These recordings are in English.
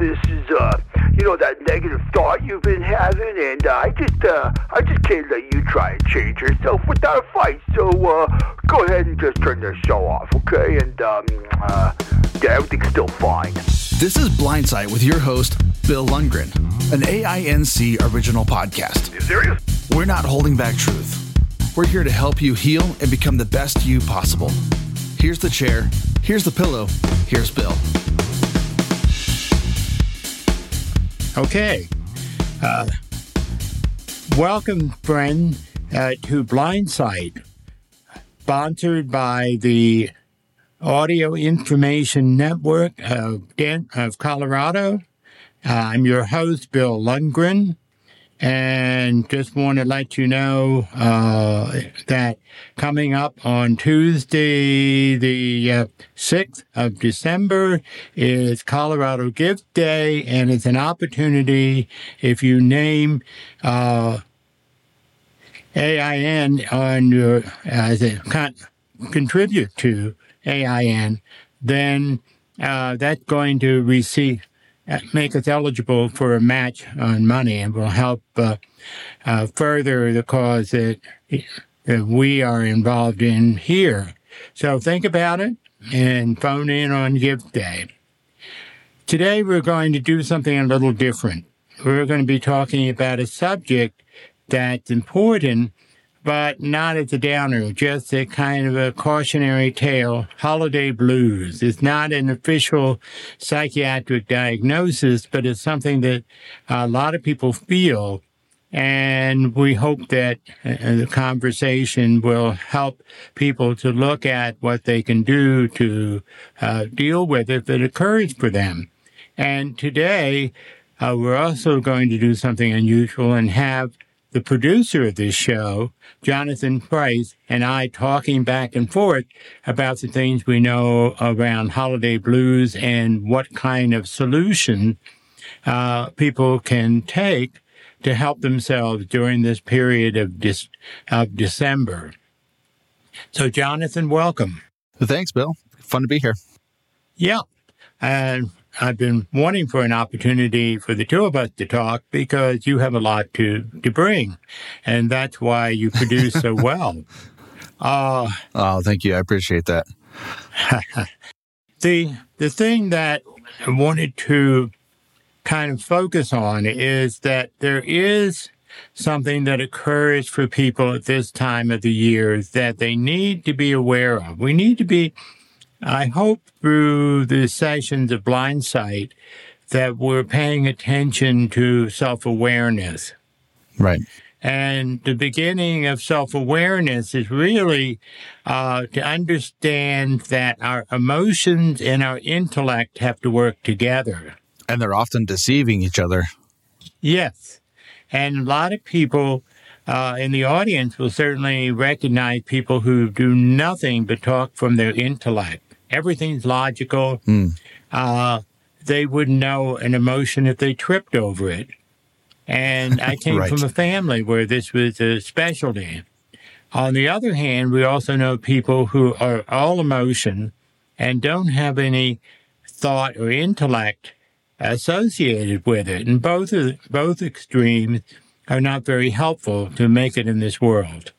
this is, uh, you know, that negative thought you've been having, and uh, I just, uh, I just can't let you try and change yourself without a fight. So, uh, go ahead and just turn the show off, okay? And, um, uh, yeah, everything's still fine. This is Blindsight with your host, Bill Lundgren, an AINC original podcast. You serious? We're not holding back truth. We're here to help you heal and become the best you possible. Here's the chair. Here's the pillow. Here's Bill. Okay. Uh, welcome, friend, uh, to Blindsight, sponsored by the Audio Information Network of, of Colorado. Uh, I'm your host, Bill Lundgren, and just want to let you know uh, that coming up on Tuesday, the uh, 6th of December, is Colorado Gift Day, and it's an opportunity if you name uh, AIN on your as a con- contribute to AIN, then uh, that's going to receive make us eligible for a match on money and will help uh, uh, further the cause that, that we are involved in here. So think about it and phone in on Gift Day. Today we're going to do something a little different. We're going to be talking about a subject that's important but not as a downer, just a kind of a cautionary tale. Holiday blues. It's not an official psychiatric diagnosis, but it's something that a lot of people feel. And we hope that uh, the conversation will help people to look at what they can do to uh, deal with it if it occurs for them. And today, uh, we're also going to do something unusual and have the producer of this show, Jonathan Price, and I talking back and forth about the things we know around holiday blues and what kind of solution uh, people can take to help themselves during this period of, dis- of December. So, Jonathan, welcome. Thanks, Bill. Fun to be here. Yeah. And I've been wanting for an opportunity for the two of us to talk because you have a lot to, to bring. And that's why you produce so well. Uh, oh, thank you. I appreciate that. the, the thing that I wanted to kind of focus on is that there is something that occurs for people at this time of the year that they need to be aware of. We need to be I hope through the sessions of Blindsight that we're paying attention to self awareness. Right. And the beginning of self awareness is really uh, to understand that our emotions and our intellect have to work together. And they're often deceiving each other. Yes. And a lot of people uh, in the audience will certainly recognize people who do nothing but talk from their intellect everything's logical. Mm. Uh, they wouldn't know an emotion if they tripped over it. And I came right. from a family where this was a specialty. On the other hand, we also know people who are all emotion and don't have any thought or intellect associated with it. And both of, both extremes are not very helpful to make it in this world.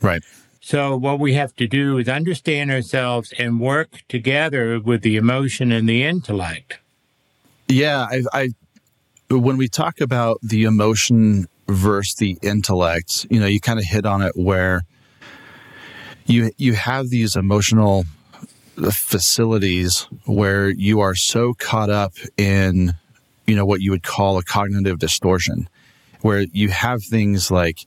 Right. So what we have to do is understand ourselves and work together with the emotion and the intellect. Yeah, I, I when we talk about the emotion versus the intellect, you know, you kind of hit on it where you you have these emotional facilities where you are so caught up in you know what you would call a cognitive distortion where you have things like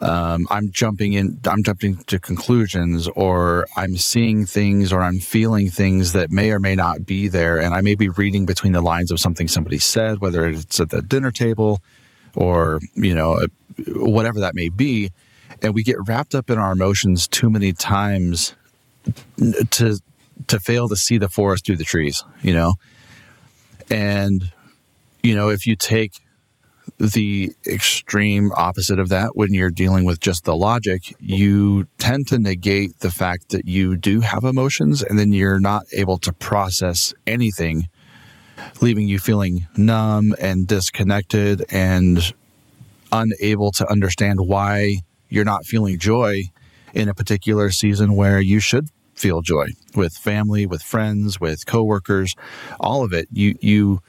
um, I'm jumping in, I'm jumping to conclusions, or I'm seeing things, or I'm feeling things that may or may not be there, and I may be reading between the lines of something somebody said, whether it's at the dinner table, or you know, whatever that may be, and we get wrapped up in our emotions too many times to to fail to see the forest through the trees, you know, and you know, if you take the extreme opposite of that when you're dealing with just the logic you tend to negate the fact that you do have emotions and then you're not able to process anything leaving you feeling numb and disconnected and unable to understand why you're not feeling joy in a particular season where you should feel joy with family, with friends, with coworkers, all of it. You you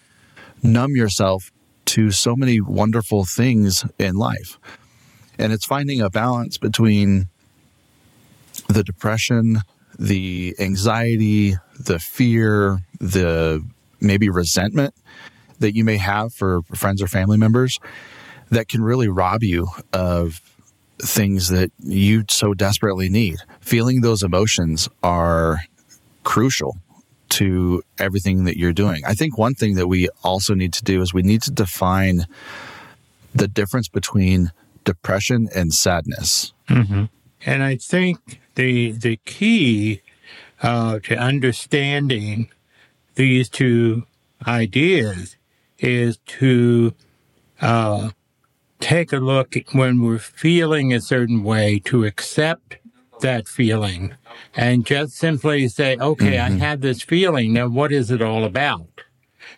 numb yourself to so many wonderful things in life. And it's finding a balance between the depression, the anxiety, the fear, the maybe resentment that you may have for friends or family members that can really rob you of things that you so desperately need. Feeling those emotions are crucial to everything that you're doing. I think one thing that we also need to do is we need to define the difference between depression and sadness. Mm-hmm. And I think the the key uh, to understanding these two ideas is to uh, take a look when we're feeling a certain way to accept that feeling and just simply say, okay, mm-hmm. I have this feeling. Now, what is it all about?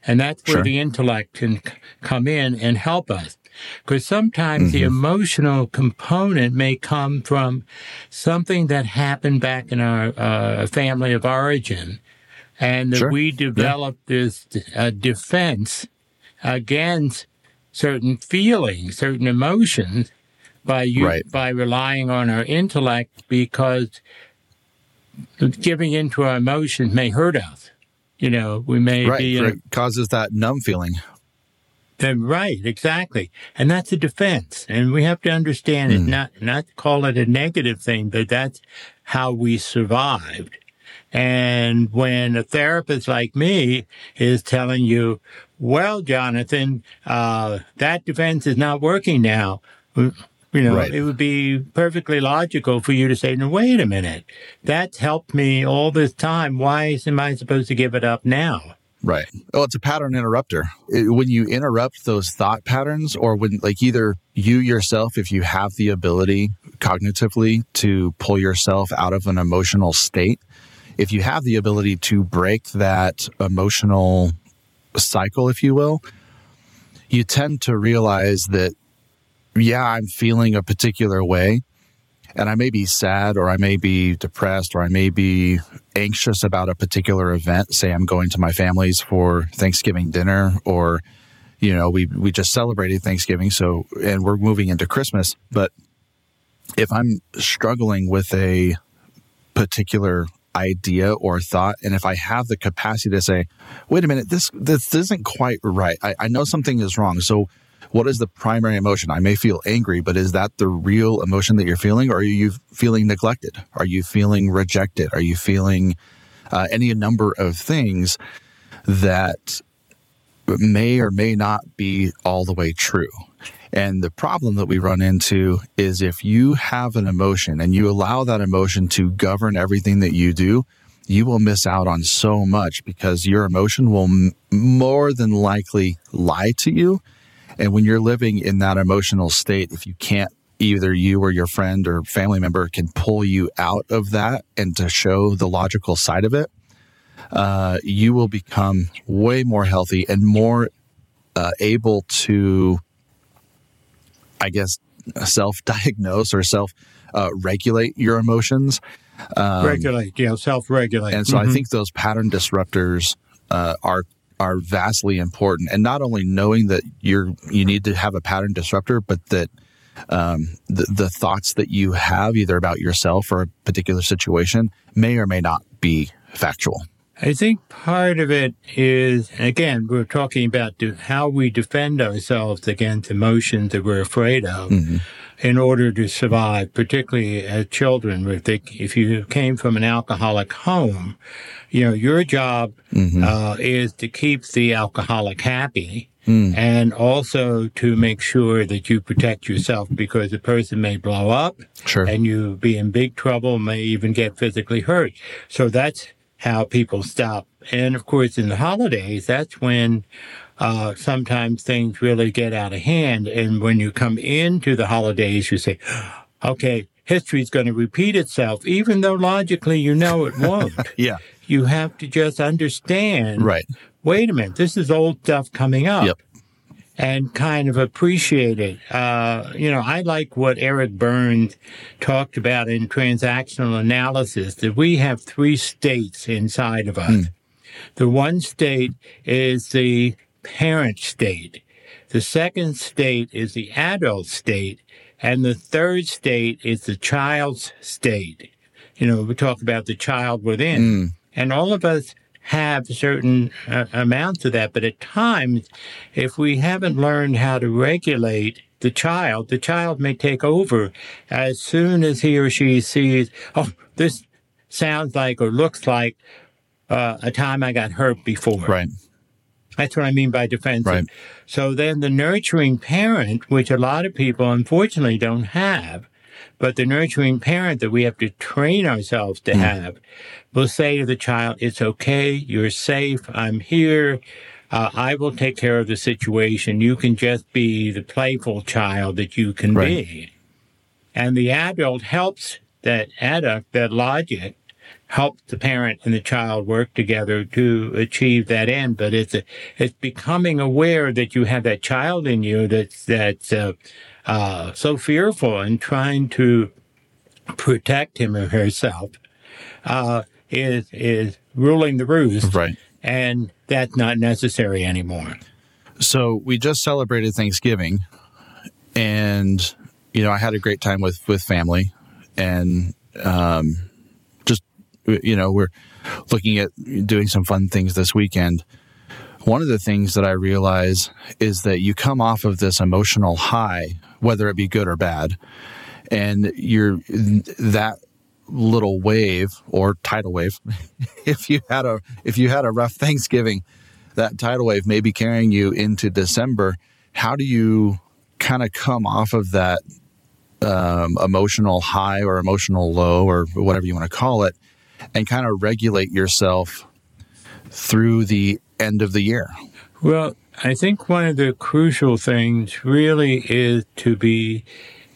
And that's where sure. the intellect can come in and help us. Because sometimes mm-hmm. the emotional component may come from something that happened back in our uh, family of origin. And sure. we developed yeah. this uh, defense against certain feelings, certain emotions by you, right. by relying on our intellect because giving into our emotions may hurt us. You know, we may right. be it causes that numb feeling. Then right, exactly, and that's a defense, and we have to understand mm. it. Hmm. Not not call it a negative thing, but that's how we survived. And when a therapist like me is telling you, well, Jonathan, uh, that defense is not working now. You know, right. it would be perfectly logical for you to say, no, wait a minute. That's helped me all this time. Why am I supposed to give it up now? Right. Well, it's a pattern interrupter. It, when you interrupt those thought patterns, or when, like, either you yourself, if you have the ability cognitively to pull yourself out of an emotional state, if you have the ability to break that emotional cycle, if you will, you tend to realize that, yeah, I'm feeling a particular way. And I may be sad or I may be depressed or I may be anxious about a particular event. Say I'm going to my family's for Thanksgiving dinner or, you know, we, we just celebrated Thanksgiving. So, and we're moving into Christmas. But if I'm struggling with a particular idea or thought and if i have the capacity to say wait a minute this this isn't quite right I, I know something is wrong so what is the primary emotion? I may feel angry but is that the real emotion that you're feeling or are you feeling neglected? Are you feeling rejected? Are you feeling uh, any number of things that may or may not be all the way true? And the problem that we run into is if you have an emotion and you allow that emotion to govern everything that you do, you will miss out on so much because your emotion will m- more than likely lie to you. And when you're living in that emotional state, if you can't either you or your friend or family member can pull you out of that and to show the logical side of it, uh, you will become way more healthy and more uh, able to I guess, self diagnose or self uh, regulate your emotions. Um, regulate, yeah, self regulate. And so mm-hmm. I think those pattern disruptors uh, are are vastly important. And not only knowing that you're you need to have a pattern disruptor, but that um, the, the thoughts that you have either about yourself or a particular situation may or may not be factual. I think part of it is, again, we're talking about how we defend ourselves against emotions that we're afraid of mm-hmm. In order to survive, particularly as children. If, they, if you came from an alcoholic home, you know, your job mm-hmm. uh, is to keep the alcoholic happy. Mm. And also to make sure that you protect yourself because the person may blow up sure. and you be in big trouble, may even get physically hurt. So that's how people stop. And of course, in the holidays, that's when uh, sometimes things really get out of hand. And when you come into the holidays, you say, okay, history is going to repeat itself, even though logically you know it won't. yeah. You have to just understand right. wait a minute, this is old stuff coming up. Yep. And kind of appreciate it. Uh, you know, I like what Eric Burns talked about in transactional analysis that we have three states inside of us. The one state is the parent state. The second state is the adult state. And the third state is the child's state. You know, we talk about the child within. And all of us have certain uh, amounts of that. But at times, if we haven't learned how to regulate the child, the child may take over as soon as he or she sees, oh, this sounds like or looks like uh, a time I got hurt before. Right. That's what I mean by defensive. Right. So then the nurturing parent, which a lot of people unfortunately don't have, but the nurturing parent that we have to train ourselves to have will say to the child, it's okay. You're safe. I'm here. Uh, I will take care of the situation. You can just be the playful child that you can Right. be. And the adult helps that adduct, that logic, helps the parent and the child work together to achieve that end. But it's a, it's becoming aware that you have that child in you that's that's uh, uh, so fearful and trying to protect him or herself uh, is is ruling the roost, Right. and that's not necessary anymore. So we just celebrated Thanksgiving, and you know I had a great time with with family, and um, you know we're looking at doing some fun things this weekend. One of the things that I realize is that you come off of this emotional high, whether it be good or bad, and you're that little wave or tidal wave. if you had a if you had a rough Thanksgiving, that tidal wave may be carrying you into December. How do you kind of come off of that um, emotional high or emotional low or whatever you want to call it, and kind of regulate yourself through the end of the year? Well, I think one of the crucial things really is to be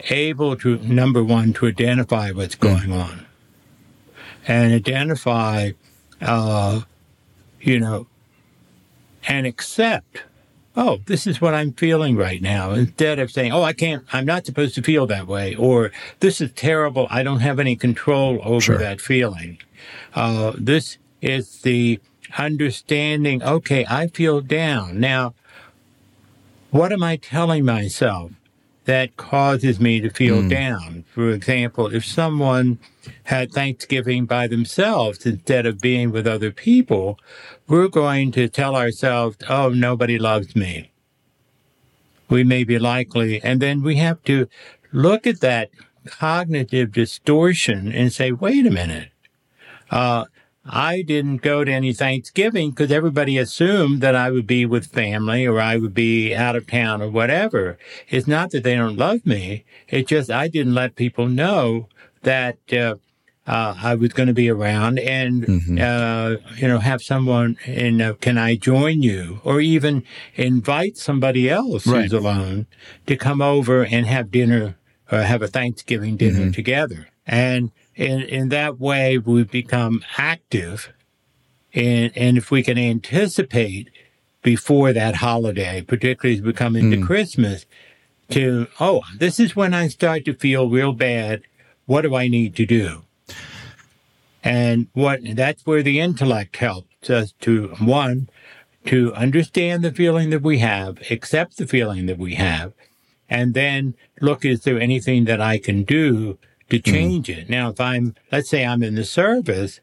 able to, number one, to identify what's going on and identify, uh, you know, and accept, oh, this is what I'm feeling right now, instead of saying, oh, I can't, I'm not supposed to feel that way, or this is terrible, I don't have any control over Sure. that feeling. Uh, this is the understanding, okay, I feel down. Now, what am I telling myself that causes me to feel down? For example, if someone had Thanksgiving by themselves instead of being with other people, we're going to tell ourselves, oh, nobody loves me. We may be likely, and then we have to look at that cognitive distortion and say, wait a minute. Uh, I didn't go to any Thanksgiving because everybody assumed that I would be with family or I would be out of town or whatever. It's not that they don't love me. It's just I didn't let people know that uh, uh, I was going to be around and, uh, you know, have someone in, uh, can I join you? Or even invite somebody else Right. who's alone to come over and have dinner or have a Thanksgiving dinner together. And in, in that way, we become active. And, and if we can anticipate before that holiday, particularly as we come into hmm. Christmas, to, oh, this is when I start to feel real bad. What do I need to do? And what that's where the intellect helps us to one, to understand the feeling that we have, accept the feeling that we have, and then look, is there anything that I can do to change it? Now, if I'm, let's say I'm in the service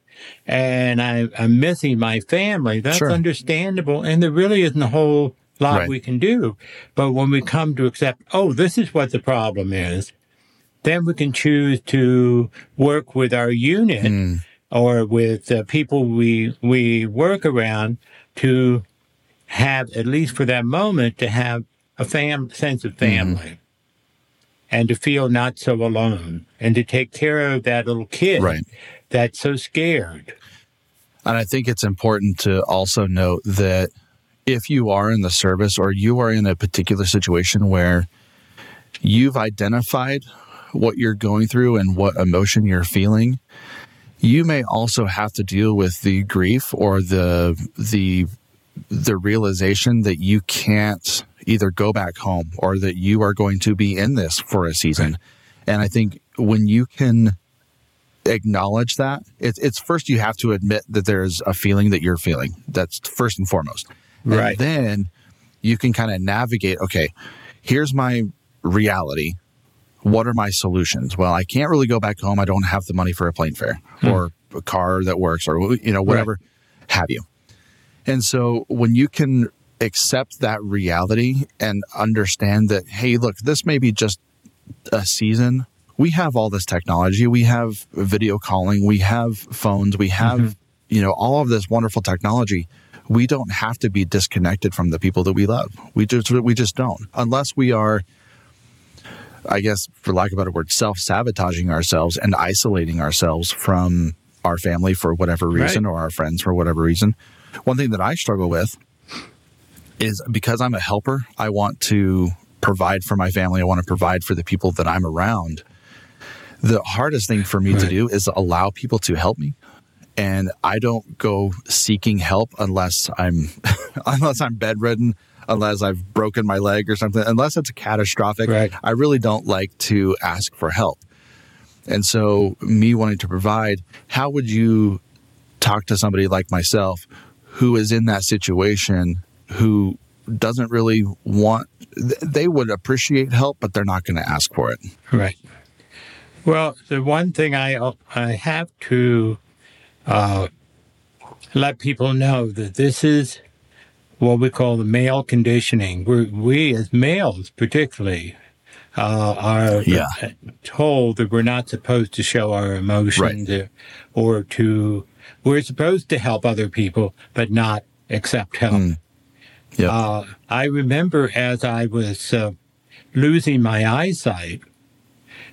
and I, I'm missing my family, that's Sure. understandable. And there really isn't a whole lot Right. we can do. But when we come to accept, oh, this is what the problem is, then we can choose to work with our unit or with uh, people we we work around to have at least for that moment to have a fam sense of family and to feel not so alone and to take care of that little kid Right. that's so scared. And I think it's important to also note that if you are in the service or you are in a particular situation where you've identified what you're going through and what emotion you're feeling, you may also have to deal with the grief or the the the realization that you can't either go back home or that you are going to be in this for a season. And I think when you can acknowledge that, it's, it's first you have to admit that there's a feeling that you're feeling. That's first and foremost. Right. And then you can kind of navigate, okay, here's my reality. What are my solutions? Well, I can't really go back home. I don't have the money for a plane fare hmm. or a car that works or, you know, whatever have you. And so when you can accept that reality and understand that, hey, look, this may be just a season. We have all this technology. We have video calling. We have phones. We have, mm-hmm. you know, all of this wonderful technology. We don't have to be disconnected from the people that we love. We just we just don't. Unless we are I guess for lack of a better word, self-sabotaging ourselves and isolating ourselves from our family for whatever reason Right. or our friends for whatever reason. One thing that I struggle with is because I'm a helper, I want to provide for my family. I want to provide for the people that I'm around. The hardest thing for me to do is allow people to help me. And I don't go seeking help unless I'm unless I'm bedridden, unless I've broken my leg or something, unless it's catastrophic. Right. I really don't like to ask for help. And so, me wanting to provide, how would you talk to somebody like myself who is in that situation who doesn't really want, they would appreciate help, but they're not going to ask for it? Right. Well, the one thing I I have to uh, let people know that this is what we call the male conditioning. We're, we as males, particularly, uh, are Yeah. told that we're not supposed to show our emotions or, or to we're supposed to help other people, but not accept help. Yep. Uh, I remember as I was uh, losing my eyesight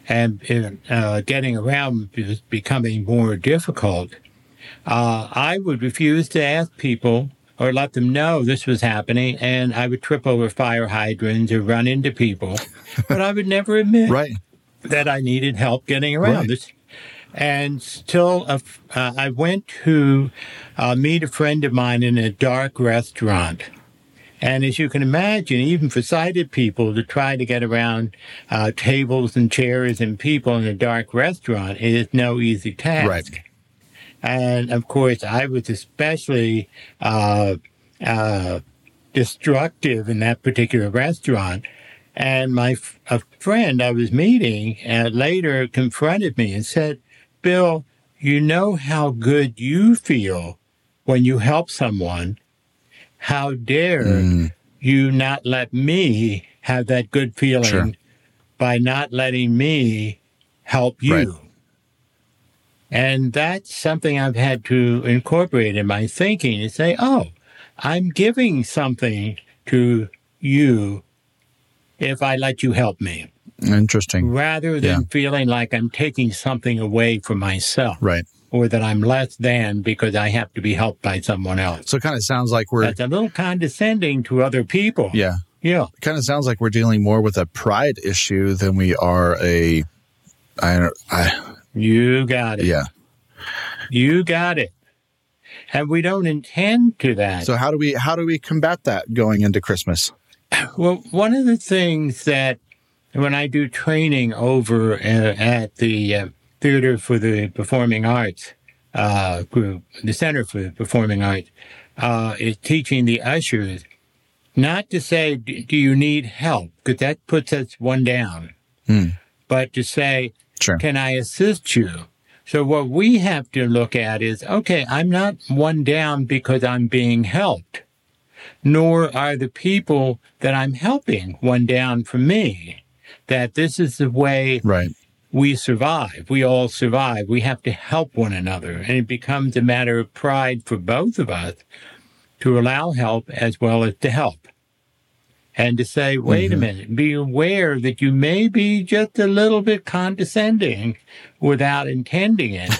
and uh, getting around was becoming more difficult, uh, I would refuse to ask people or let them know this was happening, and I would trip over fire hydrants or run into people, but I would never admit right. that I needed help getting around Right. this. And still, uh, uh, I went to uh, meet a friend of mine in a dark restaurant. And as you can imagine, even for sighted people to try to get around uh, tables and chairs and people in a dark restaurant is no easy task. Right. And of course, I was especially uh, uh, destructive in that particular restaurant. And my f- a friend I was meeting uh, later confronted me and said, Bill, you know how good you feel when you help someone. How dare Mm. you not let me have that good feeling Sure. by not letting me help you? Right. And that's something I've had to incorporate in my thinking and say, oh, I'm giving something to you if I let you help me, Interesting. rather than Yeah. feeling like I'm taking something away from myself Right. Or that I'm less than because I have to be helped by someone else. So it kind of sounds like we're, That's a little condescending to other people. yeah, Yeah. it kind of sounds like we're dealing more with a pride issue than we are a, I, don't- I You got it. yeah. You got it. And we don't intend to that. So how do we, how do we combat that going into Christmas? Well, one of the things that when I do training over uh, at the uh, Theater for the Performing Arts uh, group, the Center for the Performing Arts, uh, is teaching the ushers not to say, Do you need help? Because that puts us one down, Hmm. but to say, Sure. Can I assist you? So, what we have to look at is okay, I'm not one down because I'm being helped nor are the people that I'm helping one down from me. That this is the way Right. We survive. We all survive. We have to help one another. And it becomes a matter of pride for both of us to allow help as well as to help. And to say, wait a mm-hmm. minute, be aware that you may be just a little bit condescending without intending it.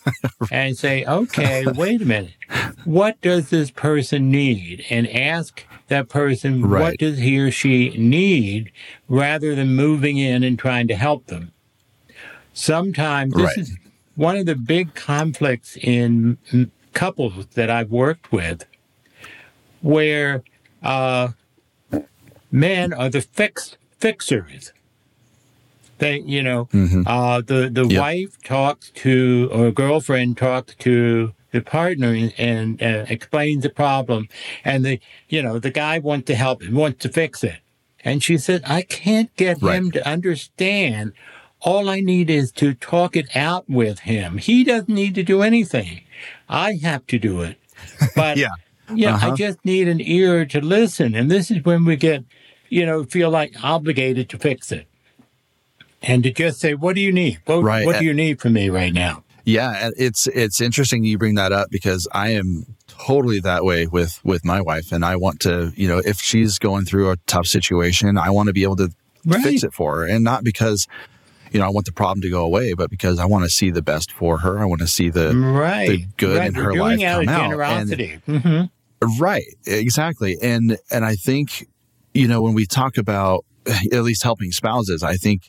and say, okay, wait a minute. What does this person need? And ask that person, what does he or she need rather than moving in and trying to help them? Sometimes this Right. is one of the big conflicts in couples that I've worked with. where uh, men are the fix fixers. They, you know, uh, the the Yep. wife talks to or girlfriend talks to the partner and, and uh, explains the problem, and the you know the guy wants to help, and wants to fix it, and she said, "I can't get Right. him to understand. All I need is to talk it out with him. He doesn't need to do anything. I have to do it." But Yeah. yeah, I Uh-huh. just need an ear to listen. And this is when we get, you know, feel like obligated to fix it. And to just say, what do you need? What, Right. what do you need from me right now? Yeah, it's it's interesting you bring that up because I am totally that way with with my wife, and I want to, you know, if she's going through a tough situation, I want to be able to Right. fix it for her, and not because, you know, I want the problem to go away, but because I want to see the best for her. I want to see the Right. the good right. in We're her life out come out, and- generosity. hmm Right, exactly. And and I think you know when we talk about at least helping spouses, I think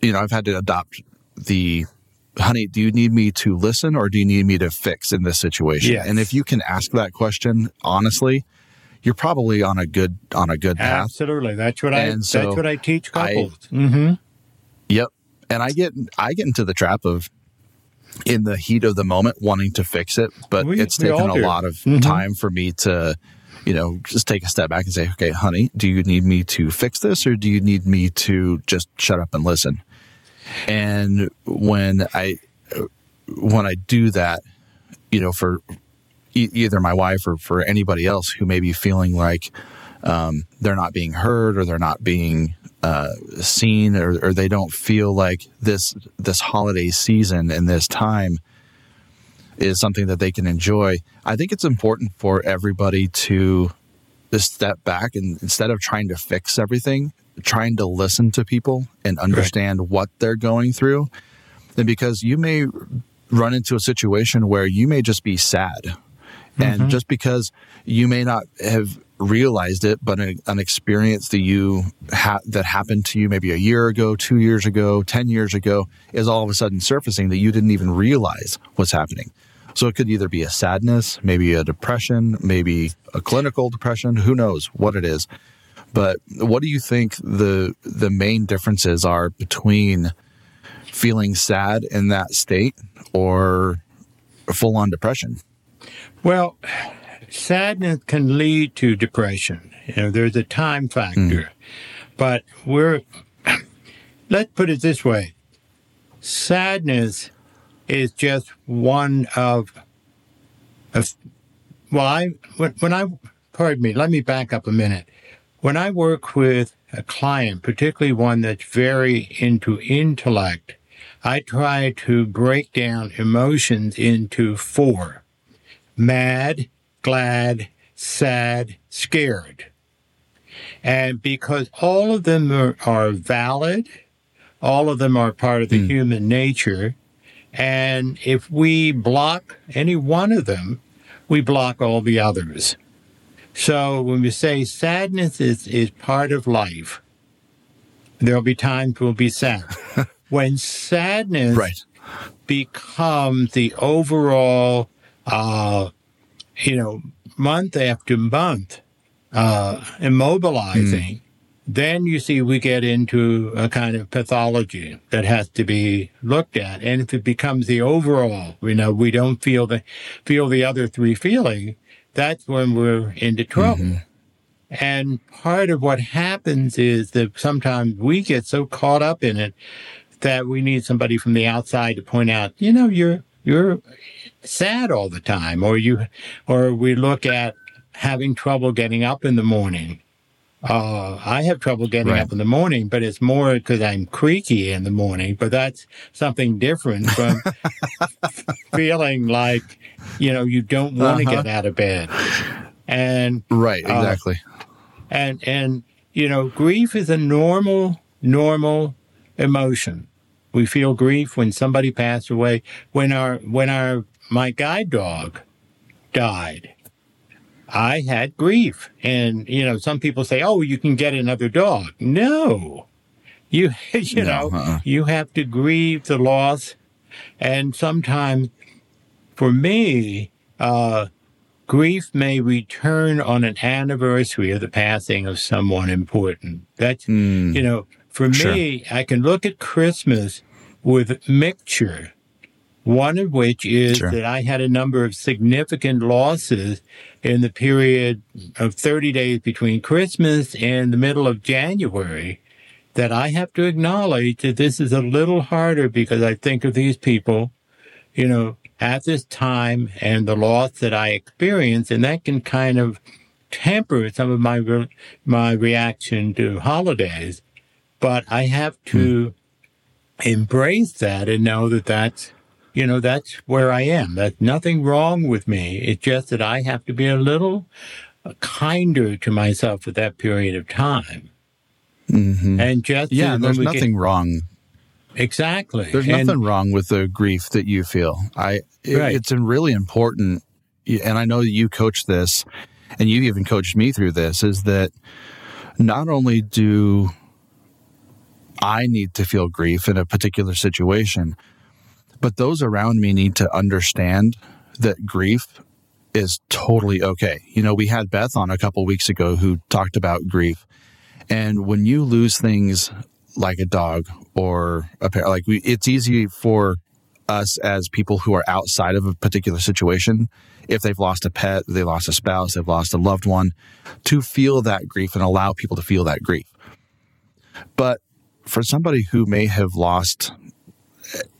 you know I've had to adopt the honey, do you need me to listen or do you need me to fix in this situation? Yes. And if you can ask that question honestly, you're probably on a good on a good path. Absolutely. That's what I so that's what I teach I- couples. Yep. And I get I get into the trap of in the heat of the moment wanting to fix it, but We- it's we taken a lot of Mhm. time for me to, you know, just take a step back and say, okay, honey, do you need me to fix this or do you need me to just shut up and listen? And when I when I do that, you know, for e- either my wife or for anybody else who may be feeling like um, they're not being heard or they're not being uh, seen or, or they don't feel like this this holiday season and this time is something that they can enjoy. I think it's important for everybody to just step back and instead of trying to fix everything, trying to listen to people and understand what they're going through. And because you may run into a situation where you may just be sad. And just because you may not have realized it, but an, an experience that you ha- that happened to you maybe a year ago, two years ago, ten years ago, is all of a sudden surfacing that you didn't even realize was happening. So it could either be a sadness, maybe a depression, maybe a clinical depression. Who knows what it is? But what do you think the the main differences are between feeling sad in that state or full on depression? Well, sadness can lead to depression. You know, there's a time factor. Mm. But we're, let's put it this way sadness is just one of, of well, I, when, when I, pardon me, let me back up a minute. When I work with a client, particularly one that's very into intellect, I try to break down emotions into four mad, glad, sad, scared. And because all of them are, are valid, all of them are part of the human nature. And if we block any one of them, we block all the others. So when we say sadness is, is part of life, there'll be times we'll be sad. when sadness Right. becomes the overall, uh, you know, month after month, uh, immobilizing, then you see we get into a kind of pathology that has to be looked at. And if it becomes the overall, you know, we don't feel the, feel the other three feeling, that's when we're into trouble. And part of what happens is that sometimes we get so caught up in it that we need somebody from the outside to point out, you know, you're you're sad all the time, or you, or we look at having trouble getting up in the morning. Uh, I have trouble getting Right. up in the morning, but it's more because I'm creaky in the morning. But that's something different from feeling like, you know, you don't want to Uh-huh. get out of bed. And Right. Uh, Exactly. and and you know grief is a normal normal emotion we feel grief when somebody passed away when our when our my guide dog died. I had grief. And you know some people say oh you can get another dog. No. You you No, know uh-uh. you have to grieve the loss. And sometimes for me uh grief may return on an anniversary of the passing of someone important. That's, Mm, you know, for Sure. me, I can look at Christmas with mixture. One of which is Sure. that I had a number of significant losses in the period of 30 days between Christmas and the middle of January that I have to acknowledge that this is a little harder because I think of these people, you know, at this time and the loss that I experience, and that can kind of temper some of my re- my reaction to holidays. But I have to embrace that and know that that's you know that's where I am. That's nothing wrong with me. It's just that I have to be a little kinder to myself at that period of time. mhm. And just Yeah, there's we get- nothing wrong. exactly. There's And- nothing wrong with the grief that you feel. I it- Right. it's really important and I know that you coach this and you even coached me through this is that not only do I need to feel grief in a particular situation, but those around me need to understand that grief is totally okay. You know, we had Beth on a couple weeks ago who talked about grief. And when you lose things like a dog or a pair, like we, it's easy for us as people who are outside of a particular situation, if they've lost a pet, they lost a spouse, they've lost a loved one, to feel that grief and allow people to feel that grief. But for somebody who may have lost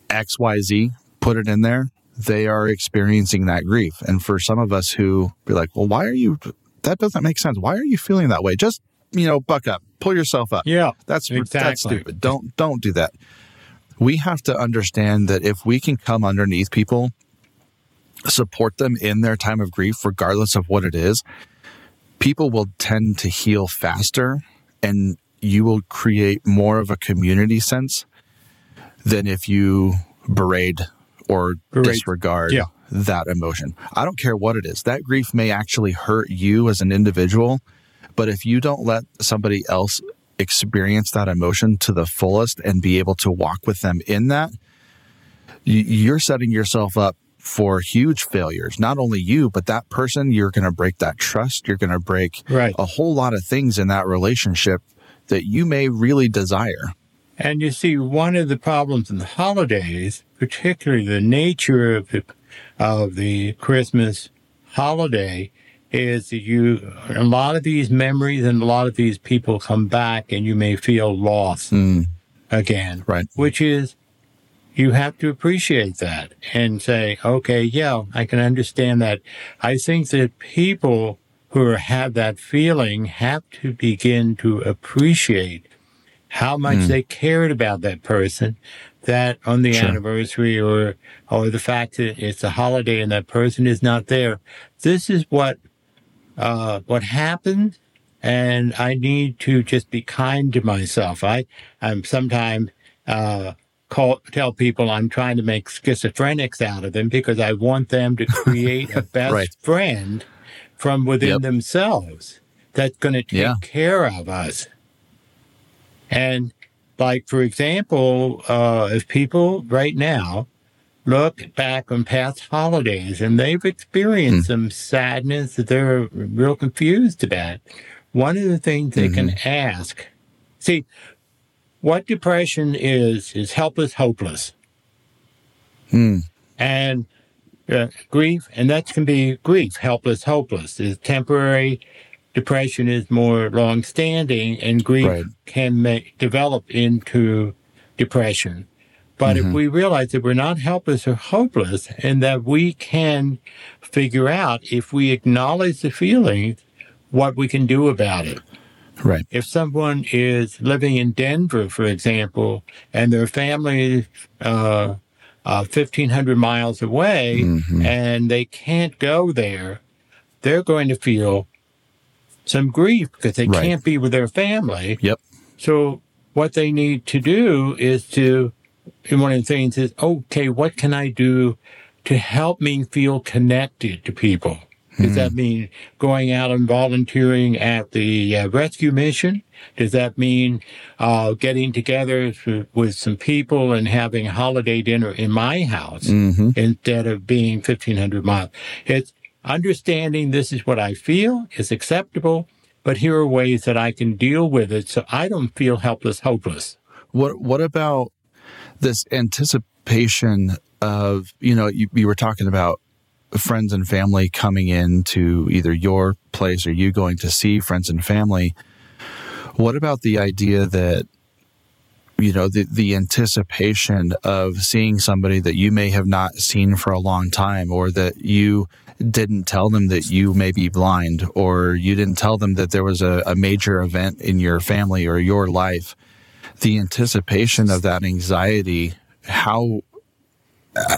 XYZ, put it in there, they are experiencing that grief. And for some of us who be like, well, why are you, that doesn't make sense. Why are you feeling that way? Just, you know, buck up, pull yourself up. yeah, That's that's stupid. Don't don't do that. We have to understand that if we can come underneath people, support them in their time of grief, regardless of what it is, people will tend to heal faster and you will create more of a community sense than if you berate or Berate. disregard Yeah. that emotion. I don't care what it is. That grief may actually hurt you as an individual, but if you don't let somebody else experience that emotion to the fullest and be able to walk with them in that, you're setting yourself up for huge failures. Not only you, but that person, you're going to break that trust. You're going to break Right. a whole lot of things in that relationship that you may really desire. And you see, one of the problems in the holidays, particularly the nature of the, of the Christmas holiday, is that you a lot of these memories and a lot of these people come back, and you may feel lost Mm, again. right. Which is, you have to appreciate that and say, okay, yeah, I can understand that. I think that people who have that feeling have to begin to appreciate how much Mm. they cared about that person that on the Sure. anniversary or or the fact that it's a holiday and that person is not there this is what uh what happened and i need to just be kind to myself i i'm sometimes uh call tell people i'm trying to make schizophrenics out of them because i want them to create a best Right. friend from within Yep. themselves that's going to take Yeah. care of us and like, for example, uh, if people right now look back on past holidays and they've experienced some sadness that they're real confused about, one of the things they can ask, see, what depression is, is helpless, hopeless. Hmm. And uh, grief, and that can be grief, helpless, hopeless, is temporary. Depression is more long-standing, and grief Right. can make, develop into depression. But if we realize that we're not helpless or hopeless, and that we can figure out if we acknowledge the feelings, what we can do about it Right. if someone is living in Denver, for example, and their family uh, uh, 1,500 miles away Mhm. and they can't go there, they're going to feel some grief because they Right. can't be with their family. Yep. So, what they need to do is to, and one of the things is, okay, what can I do to help me feel connected to people? Does that mean going out and volunteering at the uh, rescue mission? Does that mean uh, getting together with some people and having a holiday dinner in my house hmm instead of being 1,500 miles? It's understanding this is what I feel is acceptable, but here are ways that I can deal with it so I don't feel helpless, hopeless. What What about this anticipation of you know you, you were talking about friends and family coming in to either your place or you going to see friends and family. What about the idea that you know the the anticipation of seeing somebody that you may have not seen for a long time or that you didn't tell them that you may be blind or you didn't tell them that there was a, a major event in your family or your life the anticipation of that anxiety how uh,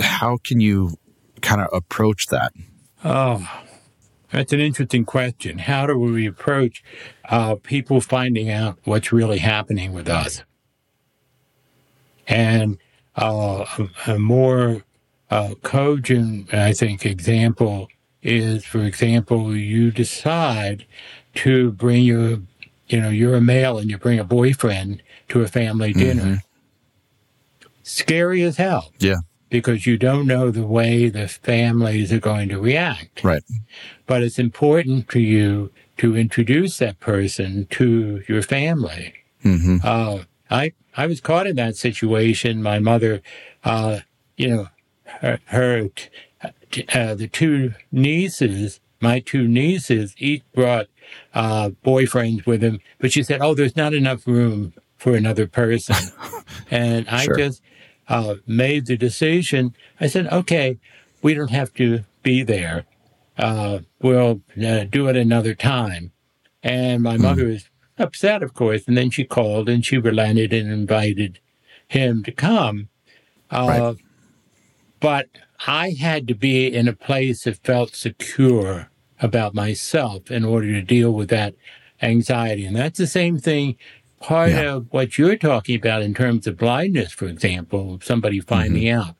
how can you kind of approach that? Oh that's an interesting question how do we approach uh, people finding out what's really happening with us and uh, a, more uh, cogent, I think, example is, for example, you decide to bring your, you know, you're a male and you bring a boyfriend to a family dinner. Mm-hmm. Scary as hell. Yeah. Because you don't know the way the families are going to react. Right. But it's important to you to introduce that person to your family. Mm-hmm. Uh, I I was caught in that situation. My mother, uh, you know, her, her uh, the two nieces, my two nieces, each brought uh, boyfriends with them, but she said, "Oh, there's not enough room for another person," and I sure. just uh, made the decision. I said, "Okay, we don't have to be there. Uh, we'll uh, do it another time." And my mm. mother was upset, of course, and then she called and she relented and invited him to come. Uh, right. But I had to be in a place that felt secure about myself in order to deal with that anxiety. And that's the same thing. Part yeah. of what you're talking about in terms of blindness, for example, somebody finding mm-hmm. out,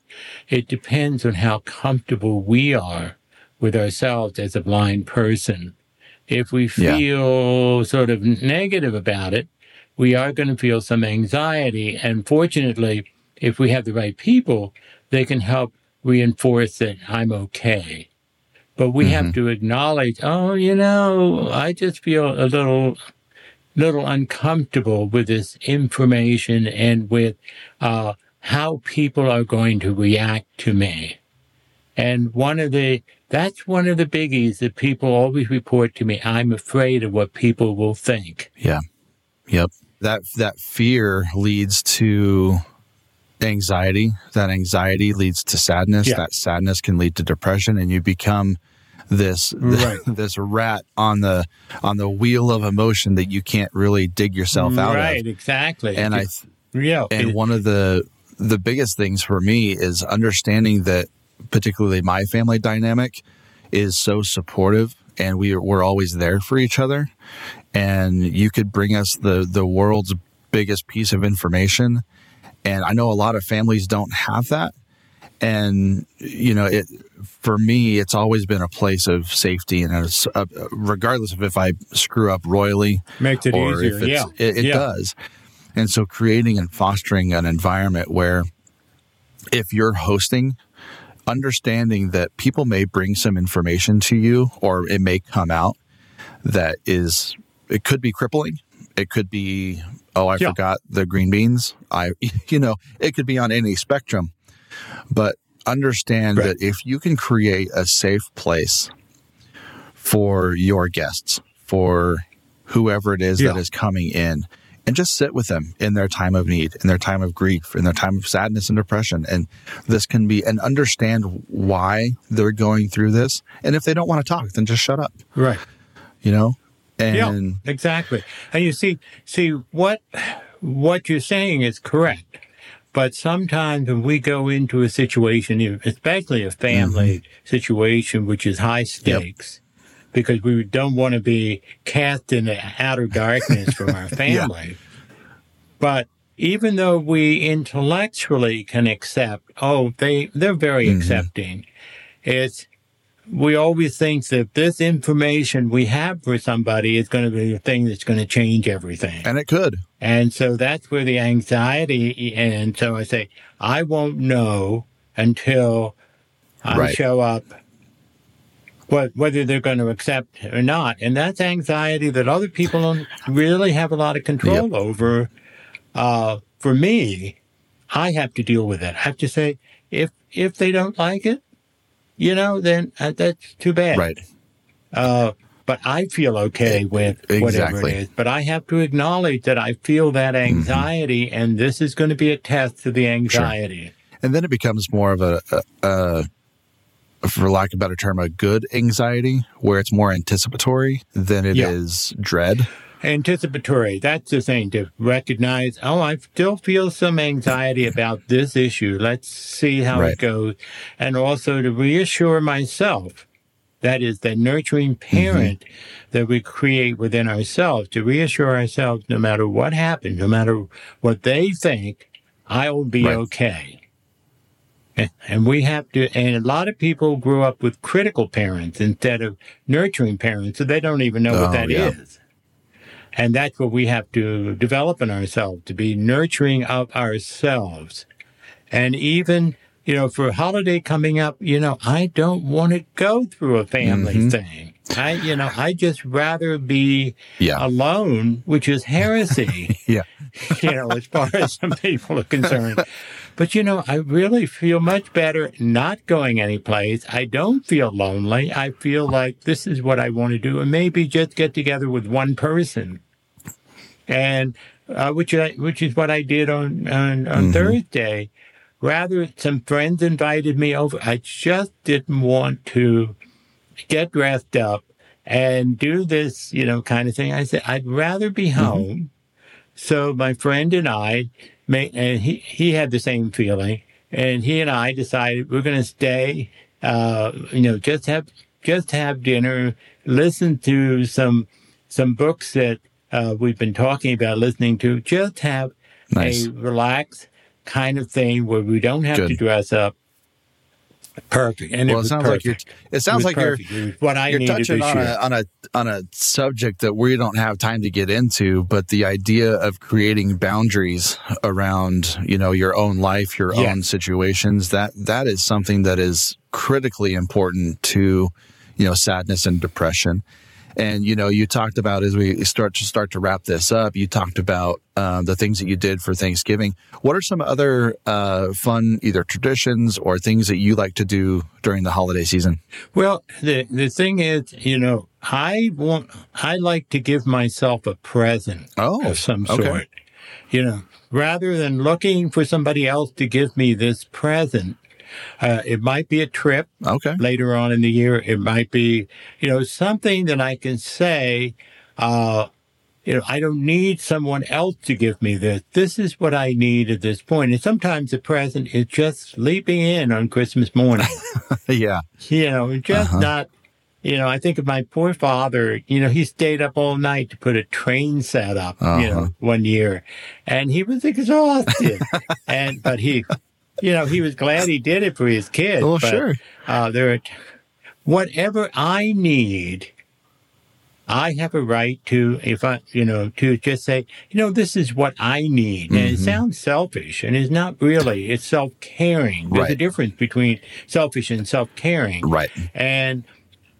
it depends on how comfortable we are with ourselves as a blind person. If we feel yeah. sort of negative about it, we are going to feel some anxiety. And fortunately, if we have the right people, they can help reinforce that I'm okay. But we mm-hmm. have to acknowledge, oh, you know, I just feel a little, little uncomfortable with this information and with uh, how people are going to react to me. And one of the, that's one of the biggies that people always report to me. I'm afraid of what people will think. Yeah. Yep. That, that fear leads to anxiety. That anxiety leads to sadness. Yeah. That sadness can lead to depression, and you become this right. this rat on the on the wheel of emotion that you can't really dig yourself out right, of. Right, exactly. And I, yeah, and it, one of the the biggest things for me is understanding that, particularly my family dynamic, is so supportive, and we we're always there for each other. And you could bring us the the world's biggest piece of information and I know a lot of families don't have that. And, you know, it, for me, it's always been a place of safety and uh, regardless of if I screw up royally makes it easier. If yeah. It, it yeah. does. And so creating and fostering an environment where if you're hosting, understanding that people may bring some information to you or it may come out that is, it could be crippling it could be, oh, I yeah. forgot the green beans. I, you know, it could be on any spectrum. But understand right. that if you can create a safe place for your guests, for whoever it is yeah. that is coming in, and just sit with them in their time of need, in their time of grief, in their time of sadness and depression. And this can be, and understand why they're going through this. And if they don't want to talk, then just shut up. Right. You know, and yeah, exactly. And you see, see what what you're saying is correct. But sometimes when we go into a situation, especially a family mm-hmm. situation, which is high stakes, yep. Because we don't want to be cast in the outer darkness from our family. yeah. But even though we intellectually can accept, oh, they, they're very mm-hmm. accepting, it's we always think that this information we have for somebody is going to be the thing that's going to change everything. And it could. And so that's where the anxiety, and so I say, I won't know until I right. show up what, whether they're going to accept or not. And that's anxiety that other people don't really have a lot of control over. Uh, for me, I have to deal with it. I have to say, if if they don't like it, you know, then uh, that's too bad. Right. Uh, but I feel okay with whatever it is. But I have to acknowledge that I feel that anxiety, and this is going to be a test to the anxiety. And then it becomes more of a, a, a, for lack of a better term, a good anxiety where it's more anticipatory than it is Yeah. dread. Anticipatory. That's the thing to recognize. Oh, I still feel some anxiety about this issue. Let's see how Right. it goes. And also to reassure myself. That is the nurturing mm-hmm. parent that we create within ourselves to reassure ourselves no matter what happens, no matter what they think, I will be Right. okay. And- we have to, and a lot of people grew up with critical parents instead of nurturing parents, so they don't even know Oh, what that is. yeah. And that's what we have to develop in ourselves to be nurturing of ourselves. And even, you know, for a holiday coming up, you know, I don't want to go through a family Mm-hmm. thing. I, you know, I just rather be Yeah. alone, which is heresy, Yeah. you know, as far as some people are concerned. But, you know, I really feel much better not going anyplace. I don't feel lonely. I feel like this is what I want to do and maybe just get together with one person. And, uh, which, I, which is what I did on, on, on Thursday. Rather, some friends invited me over. I just didn't want to get dressed up and do this, you know, kind of thing. I said, I'd rather be home. So my friend and I, and he, he had the same feeling, and he and I decided we're going to stay, uh, you know, just have, just have dinner, listen to some, some books that, uh, we've been talking about listening to, just have Nice. a relaxed kind of thing where we don't have to dress up. Perfect. And Well, it it sounds like you're. It sounds was like you're. perfect. It was what I You're touching on year. a on a on a subject that we don't have time to get into, but the idea of creating boundaries around you know your own life, your Yeah. own situations that that is something that is critically important to you know sadness and depression. And you know, you talked about as we start to start to wrap this up. You talked about uh, the things that you did for Thanksgiving. What are some other uh, fun, either traditions or things that you like to do during the holiday season? Well, the the thing is, you know, I want I like to give myself a present Oh, of some okay. sort. You know, rather than looking for somebody else to give me this present, uh, it might be a trip Okay. later on in the year. It might be, you know, something that I can say, uh, you know, I don't need someone else to give me this. This is what I need at this point. And sometimes the present is just sleeping in on Christmas morning. yeah. you know, just not, you know, I think of my poor father, you know, he stayed up all night to put a train set up, you Uh-huh. know, one year and he was exhausted. and, but he, you know, he was glad he did it for his kids. Oh, but, sure. Uh, there, are, whatever I need, I have a right to, if I, you know, to just say, you know, this is what I need. And Mm-hmm. it sounds selfish and it's not really, it's self caring. There's a difference between selfish and self caring. Right. And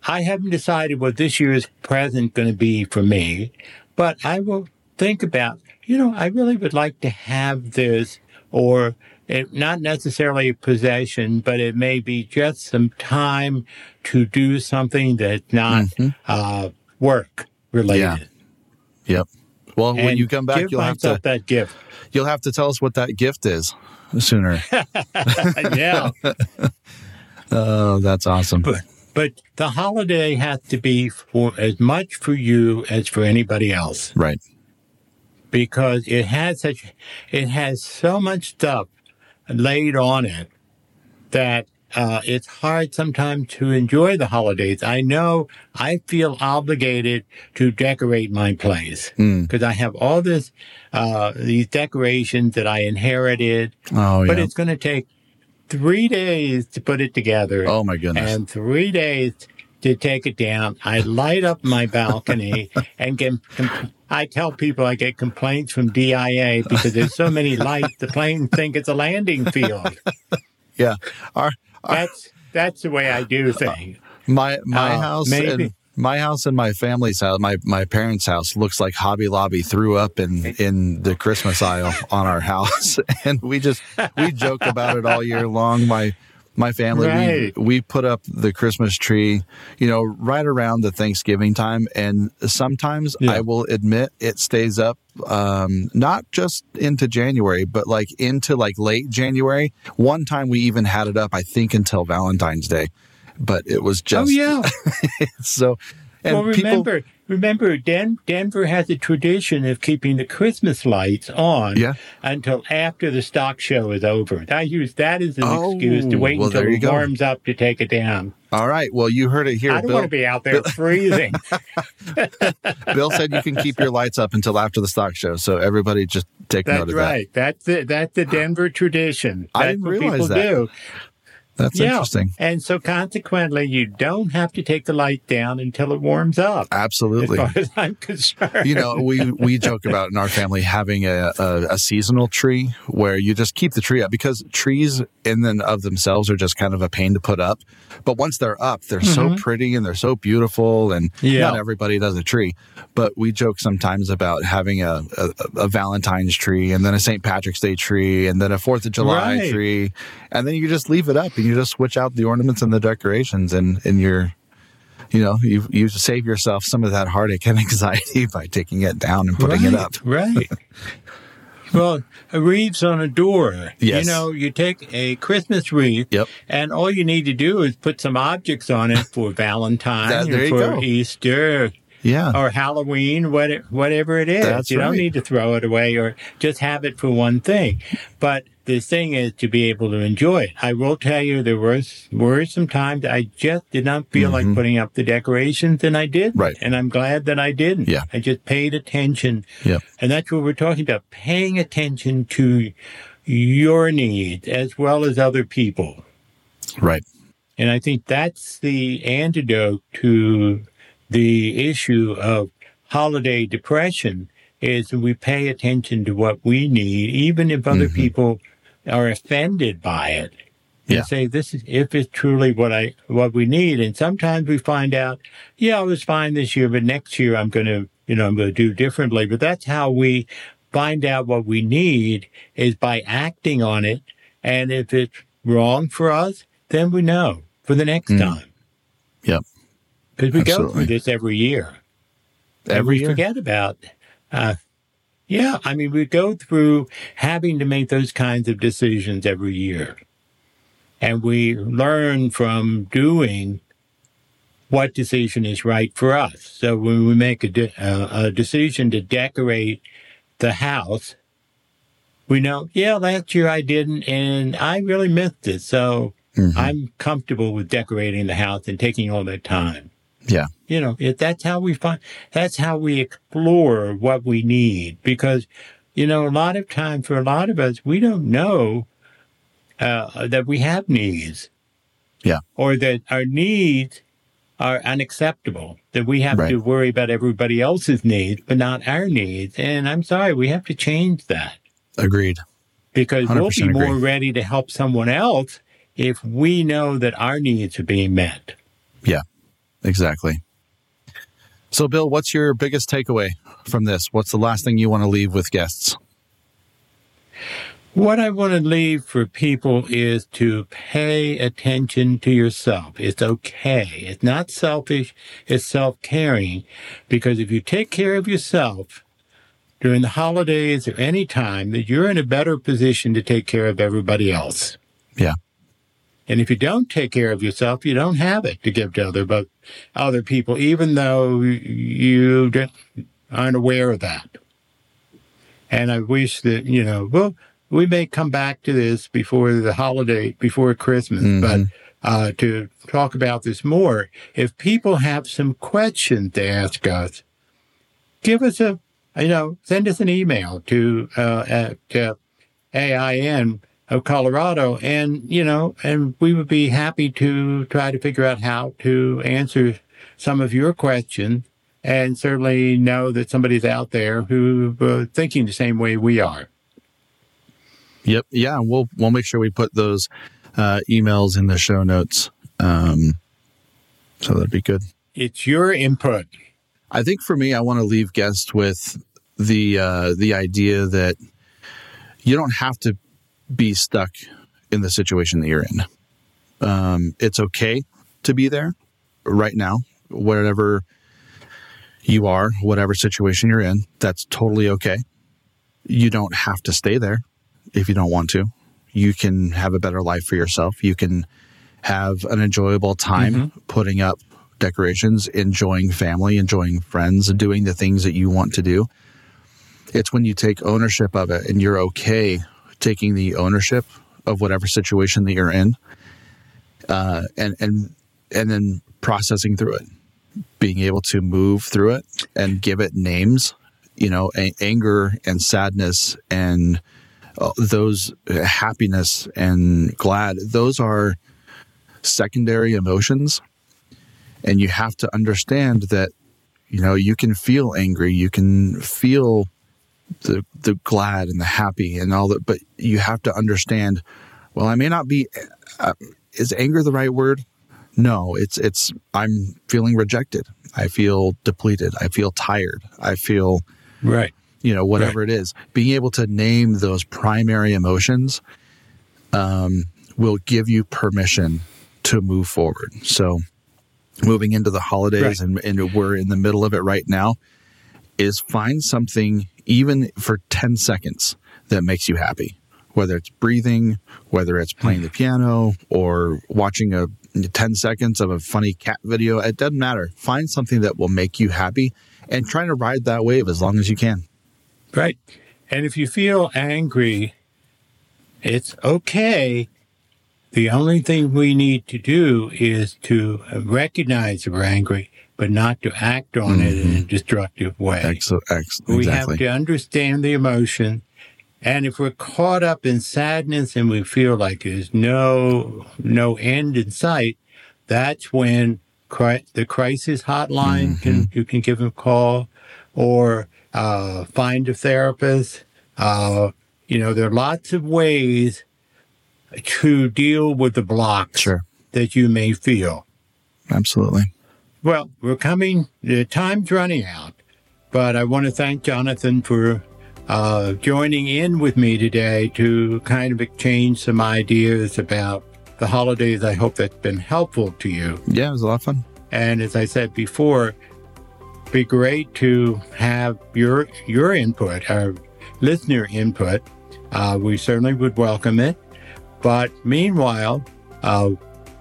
I haven't decided what this year's present going to be for me, but I will think about, you know, I really would like to have this or it, not necessarily possession, but it may be just some time to do something that's not uh, work related. Yeah. Yep. Well, when you come back, you'll have to that gift. you'll have to tell us what that gift is sooner. yeah. oh, that's awesome. But but the holiday has to be for as much for you as for anybody else. Right. because it has such it has so much stuff laid on it that uh, it's hard sometimes to enjoy the holidays. I know I feel obligated to decorate my place Mm. because I have all this uh, these decorations that I inherited, Oh but it's going to take three days to put it together Oh my goodness. and three days to take it down. I light up my balcony and get. Com- I tell people I get complaints from DIA because there's so many lights. The planes think it's a landing field. yeah. Our, our That's that's the way I do things. My my Uh, house maybe. and my house and my family's house, my my parents' house looks like Hobby Lobby threw up in in the Christmas aisle on our house, and we just we joke about it all year long. My my family Right. we, we put up the Christmas tree, you know, right around the Thanksgiving time, and sometimes Yeah. I will admit it stays up, um, not just into January, but like into like late January. One time we even had it up, I think, until Valentine's Day, but it was just Oh yeah. so. And well, people, remember, Den- Denver has a tradition of keeping the Christmas lights on Yeah. until after the stock show is over. I use that as an Oh, excuse to wait well, until it go. warms up to take it down. all right. Well, you heard it here. I don't Bill, want to be out there freezing. Bill said you can keep your lights up until after the stock show. So everybody just take note That's of right. That's the that's the Denver tradition. I didn't realize people that. do. That. That's yeah. interesting. And so consequently, you don't have to take the light down until it warms up. Absolutely. As far as I'm concerned. you know, we we joke about in our family having a, a, a seasonal tree where you just keep the tree up because trees in and of themselves are just kind of a pain to put up. But once they're up, they're so mm-hmm. pretty and they're so beautiful. And Yeah. not everybody does a tree, but we joke sometimes about having a, a, a Valentine's tree and then a St. Patrick's Day tree and then a Fourth of July Right. tree, and then you just leave it up and you just switch out the ornaments and the decorations and and you're you know, you you save yourself some of that heartache and anxiety by taking it down and putting it up. Right. well, a wreath's on a door. Yes. You know, you take a Christmas wreath, Yep. and all you need to do is put some objects on it for Valentine, That- there or you for go. Easter, Yeah. or Halloween, what, whatever it is. That's you don't need to throw it away or just have it for one thing. But the thing is to be able to enjoy it. I will tell you, there was were some times I just did not feel like putting up the decorations, and I did. Mm-hmm. Right. And I'm glad that I didn't. Yeah. I just paid attention. Yep. And that's what we're talking about paying attention to your needs as well as other people. Right. And I think that's the antidote to the issue of holiday depression is we pay attention to what we need, even if other people are offended by it. And Yeah. say this is if it's truly what I what we need. And sometimes we find out, yeah, I was fine this year, but next year I'm gonna you know, I'm gonna do differently. But that's how we find out what we need is by acting on it. And if it's wrong for us, then we know for the next time. Yep. Because we go through this every year. And Every we year. forget about. Uh, yeah, I mean, we go through having to make those kinds of decisions every year. And we learn from doing what decision is right for us. So when we make a, de- uh, a decision to decorate the house, we know, yeah, last year I didn't, and I really missed it. So Mhm. I'm comfortable with decorating the house and taking all that time Yeah. you know it, that's how we find that's how we explore what we need because you know a lot of time for a lot of us we don't know uh, that we have needs Yeah. or that our needs are unacceptable that we have Right. to worry about everybody else's needs but not our needs and i'm sorry we have to change that Agreed. because we'll 100% be more agree. ready to help someone else if we know that our needs are being met Yeah. Exactly. So, Bill, what's your biggest takeaway from this? What's the last thing you want to leave with guests? What I want to leave for people is to pay attention to yourself. It's okay. It's not selfish. It's self-caring because if you take care of yourself during the holidays or any time, that you're in a better position to take care of everybody else. Yeah. And if you don't take care of yourself, you don't have it to give to other but other people, even though you aren't aware of that. And I wish that you know, well, we may come back to this before the holiday, before Christmas, but uh, to talk about this more. If people have some questions to ask us, give us a, you know, send us an email to uh, at uh, AIN of Colorado, and you know, and we would be happy to try to figure out how to answer some of your questions, and certainly know that somebody's out there who uh, thinking the same way we are. Yep. Yeah. We'll we'll make sure we put those uh, emails in the show notes. Um, So that'd be good. It's your input. I think for me, I want to leave guests with the uh, the idea that you don't have to be stuck in the situation that you're in. Um, it's okay to be there right now, whatever you are, whatever situation you're in. That's totally okay. You don't have to stay there if you don't want to. You can have a better life for yourself. You can have an enjoyable time mm-hmm. putting up decorations, enjoying family, enjoying friends, and doing the things that you want to do. It's when you take ownership of it and you're okay taking the ownership of whatever situation that you're in, uh, and and and then processing through it, being able to move through it and give it names. You know, a- anger and sadness and uh, those happiness and glad. Those are secondary emotions and you have to understand that you know you can feel angry you can feel the the glad and the happy and all that but you have to understand well i may not be uh, is anger the right word? No it's it's i'm feeling rejected. I feel depleted. I feel tired. I feel right. you know whatever right. it is. Being able to name those primary emotions um, will give you permission to move forward. So moving into the holidays right. and, and we're in the middle of it right now is find something even for 10 seconds that makes you happy whether it's breathing whether it's playing the piano or watching a 10 seconds of a funny cat video. It doesn't matter. Find something that will make you happy and try to ride that wave as long as you can. Right. And if you feel angry it's okay. The only thing we need to do is to recognize we're angry, but not to act on mm-hmm. it in a mm-hmm. destructive way. Excellent. Excellent. We have to understand the emotion. And if we're caught up in sadness and we feel like there's no, no end in sight, that's when cri- the crisis hotline mm-hmm. can, you can give them a call or, uh, find a therapist. Uh, you know, there are lots of ways to deal with the blocks sure. that you may feel. Absolutely. Well, we're coming, the time's running out, but I want to thank Jonathan for uh, joining in with me today to kind of exchange some ideas about the holidays. I hope that's been helpful to you. Yeah, it was a lot of fun. And as I said before, be great to have your your input, our listener input. Uh, we certainly would welcome it. But meanwhile, uh,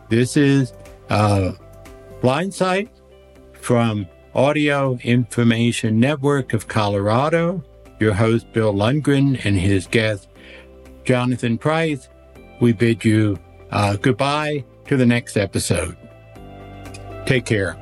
this is uh, Blindsight from Audio Information Network of Colorado. Your host, Bill Lundgren, and his guest, Jonathan Price. We bid you uh, goodbye to the next episode. Take care.